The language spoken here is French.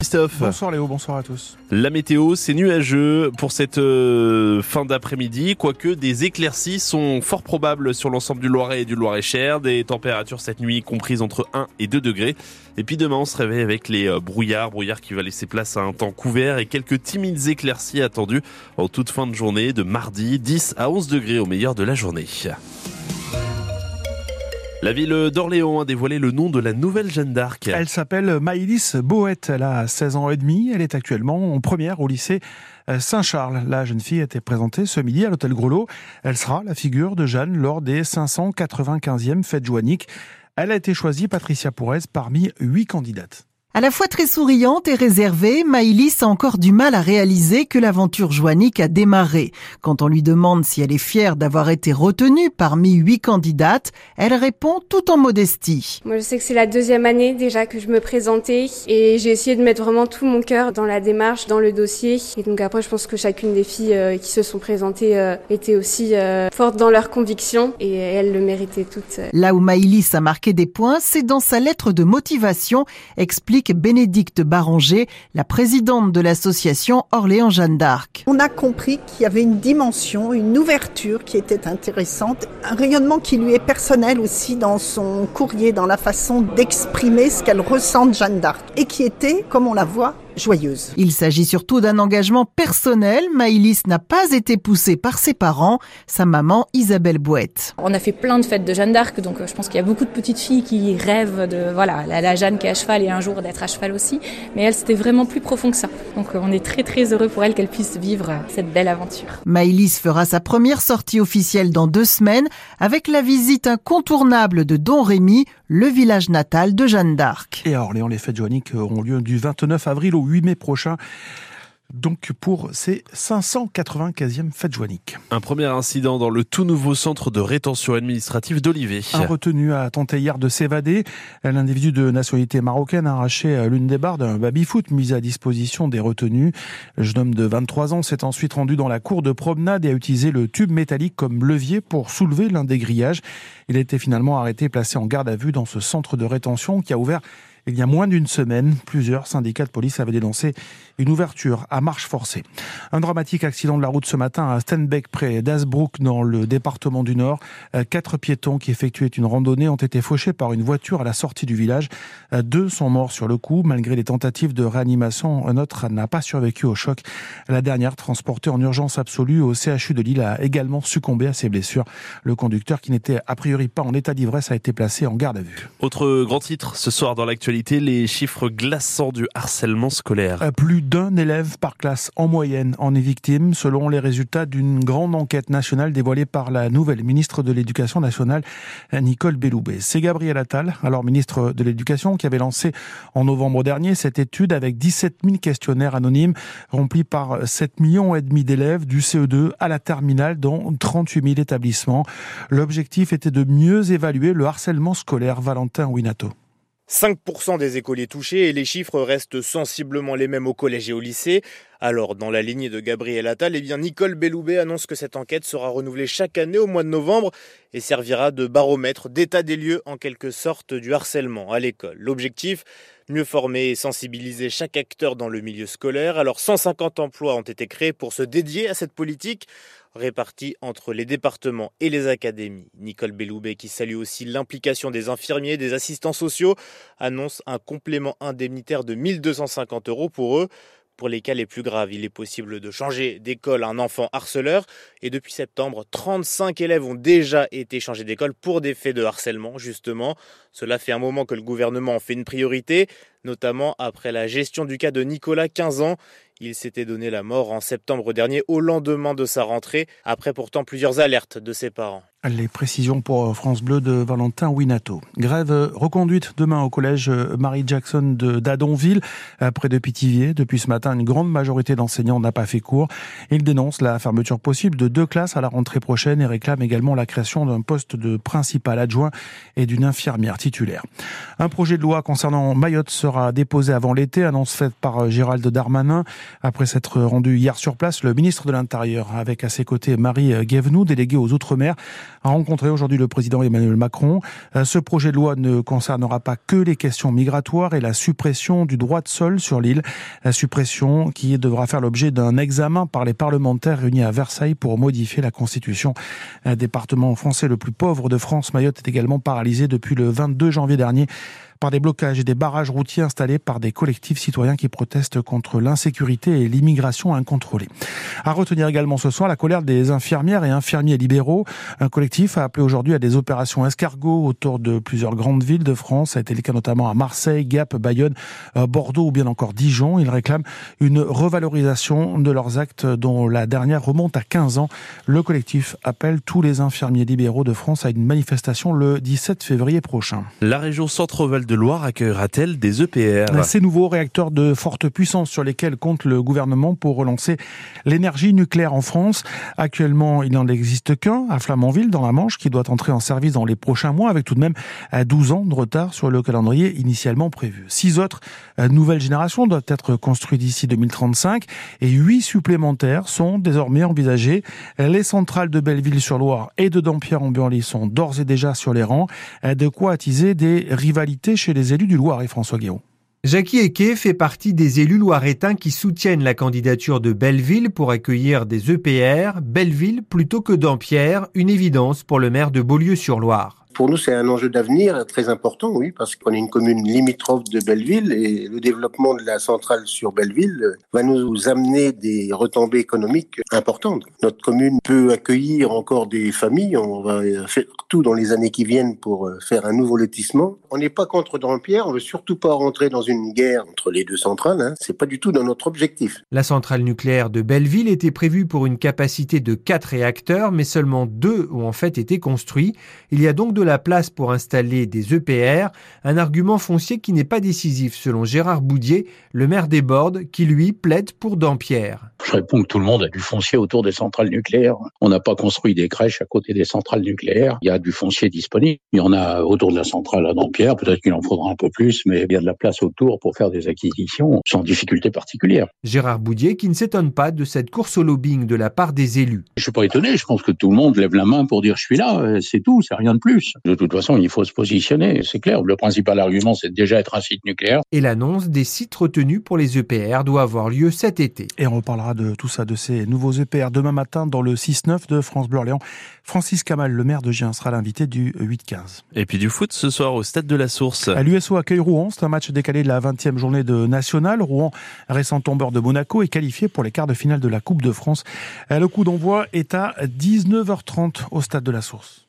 Christophe. Bonsoir Léo, bonsoir à tous. La météo, c'est nuageux pour cette euh, fin d'après-midi, quoique des éclaircies sont fort probables sur l'ensemble du Loiret et du Loiret-Cher, des températures cette nuit comprises entre 1 et 2 degrés. Et puis demain, on se réveille avec les euh, brouillards, brouillards qui va laisser place à un temps couvert et quelques timides éclaircies attendues en toute fin de journée de mardi, 10 à 11 degrés au meilleur de la journée. La ville d'Orléans a dévoilé le nom de la nouvelle Jeanne d'Arc. Elle s'appelle Maïlis Boët. Elle a 16 ans et demi. Elle est actuellement en première au lycée Saint-Charles. La jeune fille a été présentée ce midi à l'hôtel Grelot. Elle sera la figure de Jeanne lors des 595e fêtes joanniques. Elle a été choisie, Patricia Pourez, parmi huit candidates. À la fois très souriante et réservée, Maïlis a encore du mal à réaliser que l'aventure joannique a démarré. Quand on lui demande si elle est fière d'avoir été retenue parmi huit candidates, elle répond tout en modestie. Moi, je sais que c'est la deuxième année déjà que je me présentais et j'ai essayé de mettre vraiment tout mon cœur dans la démarche, dans le dossier. Et donc après, je pense que chacune des filles euh, qui se sont présentées euh, était aussi euh, forte dans leurs convictions et elles le méritaient toutes. Là où Maïlis a marqué des points, c'est dans sa lettre de motivation, explique Bénédicte Baranger, la présidente de l'association Orléans Jeanne d'Arc. On a compris qu'il y avait une dimension, une ouverture qui était intéressante, un rayonnement qui lui est personnel aussi dans son courrier, dans la façon d'exprimer ce qu'elle ressent de Jeanne d'Arc et qui était, comme on la voit, joyeuse. Il s'agit surtout d'un engagement personnel. Maïlis n'a pas été poussée par ses parents, sa maman Isabelle Bouette. On a fait plein de fêtes de Jeanne d'Arc, donc je pense qu'il y a beaucoup de petites filles qui rêvent de voilà la, Jeanne qui est à cheval et un jour d'être à cheval aussi. Mais elle, c'était vraiment plus profond que ça. Donc on est très très heureux pour elle qu'elle puisse vivre cette belle aventure. Maïlis fera sa première sortie officielle dans deux semaines avec la visite incontournable de Don Rémy, le village natal de Jeanne d'Arc. Et à Orléans, les fêtes joanniques auront lieu du 29 avril au 8 mai prochain donc pour ces 595e fêtes. Un premier incident dans le tout nouveau centre de rétention administrative d'Olivet. Un retenu a tenté hier de s'évader. L'individu de nationalité marocaine a arraché l'une des barres d'un baby-foot mis à disposition des retenus. Le jeune homme de 23 ans s'est ensuite rendu dans la cour de promenade et a utilisé le tube métallique comme levier pour soulever l'un des grillages. Il a été finalement arrêté et placé en garde à vue dans ce centre de rétention qui a ouvert il y a moins d'une semaine, plusieurs syndicats de police avaient dénoncé une ouverture à marche forcée. Un dramatique accident de la route ce matin à Stenbeck, près d'Asbrook, dans le département du Nord. Euh, quatre piétons qui effectuaient une randonnée ont été fauchés par une voiture à la sortie du village. Euh, deux sont morts sur le coup, malgré les tentatives de réanimation. Un autre n'a pas survécu au choc. La dernière, transportée en urgence absolue au CHU de Lille, a également succombé à ses blessures. Le conducteur, qui n'était a priori pas en état d'ivresse, a été placé en garde à vue. Autre grand titre ce soir dans l'actualité les chiffres glaçants du harcèlement scolaire. Euh, plus d'un élève par classe en moyenne en est victime, selon les résultats d'une grande enquête nationale dévoilée par la nouvelle ministre de l'Éducation nationale, Nicole Belloubet. C'est Gabriel Attal, alors ministre de l'Éducation, qui avait lancé en novembre dernier cette étude avec 17 000 questionnaires anonymes remplis par 7 millions et demi d'élèves du CE2 à la terminale dans 38 000 établissements. L'objectif était de mieux évaluer le harcèlement scolaire. Valentin Winato. 5% des écoliers touchés et les chiffres restent sensiblement les mêmes au collège et au lycée. Alors, dans la lignée de Gabriel Attal, eh bien, Nicole Belloubet annonce que cette enquête sera renouvelée chaque année au mois de novembre et servira de baromètre d'état des lieux en quelque sorte du harcèlement à l'école. L'objectif Mieux former et sensibiliser chaque acteur dans le milieu scolaire. Alors 150 emplois ont été créés pour se dédier à cette politique répartis entre les départements et les académies. Nicole Belloubet, qui salue aussi l'implication des infirmiers, des assistants sociaux, annonce un complément indemnitaire de 1250 euros pour eux. Pour les cas les plus graves, il est possible de changer d'école un enfant harceleur. Et depuis septembre, 35 élèves ont déjà été changés d'école pour des faits de harcèlement, justement. Cela fait un moment que le gouvernement en fait une priorité, notamment après la gestion du cas de Nicolas, 15 ans. Il s'était donné la mort en septembre dernier au lendemain de sa rentrée, après pourtant plusieurs alertes de ses parents. Les précisions pour France Bleu de Valentin Winato. Grève reconduite demain au collège Marie Jackson de d'Adonville, près de Pithiviers. Depuis ce matin, une grande majorité d'enseignants n'a pas fait cours. Ils dénoncent la fermeture possible de deux classes à la rentrée prochaine et réclament également la création d'un poste de principal adjoint et d'une infirmière Un projet de loi concernant Mayotte sera déposé avant l'été, annonce faite par Gérald Darmanin. Après s'être rendu hier sur place, le ministre de l'Intérieur, avec à ses côtés Marie Guévenoux, déléguée aux Outre-mer, a rencontré aujourd'hui le président Emmanuel Macron. Ce projet de loi ne concernera pas que les questions migratoires et la suppression du droit de sol sur l'île. La suppression qui devra faire l'objet d'un examen par les parlementaires réunis à Versailles pour modifier la Constitution. Un département français le plus pauvre de France, Mayotte est également paralysé depuis le 22 janvier dernier par des blocages et des barrages routiers installés par des collectifs citoyens qui protestent contre l'insécurité et l'immigration incontrôlée. À retenir également ce soir la colère des infirmières et infirmiers libéraux. Un collectif a appelé aujourd'hui à des opérations escargots autour de plusieurs grandes villes de France. Ça a été le cas notamment à Marseille, Gap, Bayonne, euh, Bordeaux ou bien encore Dijon. Ils réclament une revalorisation de leurs actes dont la dernière remonte à 15 ans. Le collectif appelle tous les infirmiers libéraux de France à une manifestation le 17 février prochain. La région Centre-Val de Loire accueillera-t-elle des EPR Ces nouveaux réacteurs de forte puissance sur lesquels compte le gouvernement pour relancer l'énergie nucléaire en France. Actuellement, il n'en existe qu'un à Flamanville, dans la Manche, qui doit entrer en service dans les prochains mois, avec tout de même 12 ans de retard sur le calendrier initialement prévu. Six autres euh, nouvelles générations doivent être construites d'ici 2035 et huit supplémentaires sont désormais envisagées. Les centrales de Belleville-sur-Loire et de Dampierre-en-Burly sont d'ores et déjà sur les rangs, euh, de quoi attiser des rivalités chez les élus du Loir et François Guéraud. Jackie Eke fait partie des élus loiretains qui soutiennent la candidature de Belleville pour accueillir des EPR, Belleville plutôt que Dampierre, une évidence pour le maire de Beaulieu-sur-Loire. Pour nous, c'est un enjeu d'avenir très important, oui, parce qu'on est une commune limitrophe de Belleville et le développement de la centrale sur Belleville va nous amener des retombées économiques importantes. Notre commune peut accueillir encore des familles. On va faire tout dans les années qui viennent pour faire un nouveau lotissement. On n'est pas contre Dampierre, on veut surtout pas rentrer dans une guerre entre les deux centrales. Hein. C'est pas du tout dans notre objectif. La centrale nucléaire de Belleville était prévue pour une capacité de 4 réacteurs, mais seulement deux ont en fait été construits. Il y a donc de la place pour installer des EPR, un argument foncier qui n'est pas décisif selon Gérard Boudier, le maire des Bordes, qui lui plaide pour Dampierre. Je réponds que tout le monde a du foncier autour des centrales nucléaires. On n'a pas construit des crèches à côté des centrales nucléaires. Il y a du foncier disponible. Il y en a autour de la centrale à Dampierre. Peut-être qu'il en faudra un peu plus, mais il y a de la place autour pour faire des acquisitions sans difficulté particulière. Gérard Boudier qui ne s'étonne pas de cette course au lobbying de la part des élus. Je suis pas étonné. Je pense que tout le monde lève la main pour dire je suis là. C'est tout. C'est rien de plus. De toute façon, il faut se positionner. C'est clair. Le principal argument, c'est déjà être un site nucléaire. Et l'annonce des sites retenus pour les EPR doit avoir lieu cet été. Et on parlera de tout ça, de ces nouveaux EPR demain matin dans le 6-9 de France Bleu Orléans. Francis Kamal, le maire de Gien, sera l'invité du 8-15. Et puis du foot ce soir au Stade de la Source. L'USO accueille Rouen. C'est un match décalé de la 20e journée de National. Rouen, récent tombeur de Monaco, est qualifié pour les quarts de finale de la Coupe de France. Le coup d'envoi est à 19h30 au Stade de la Source.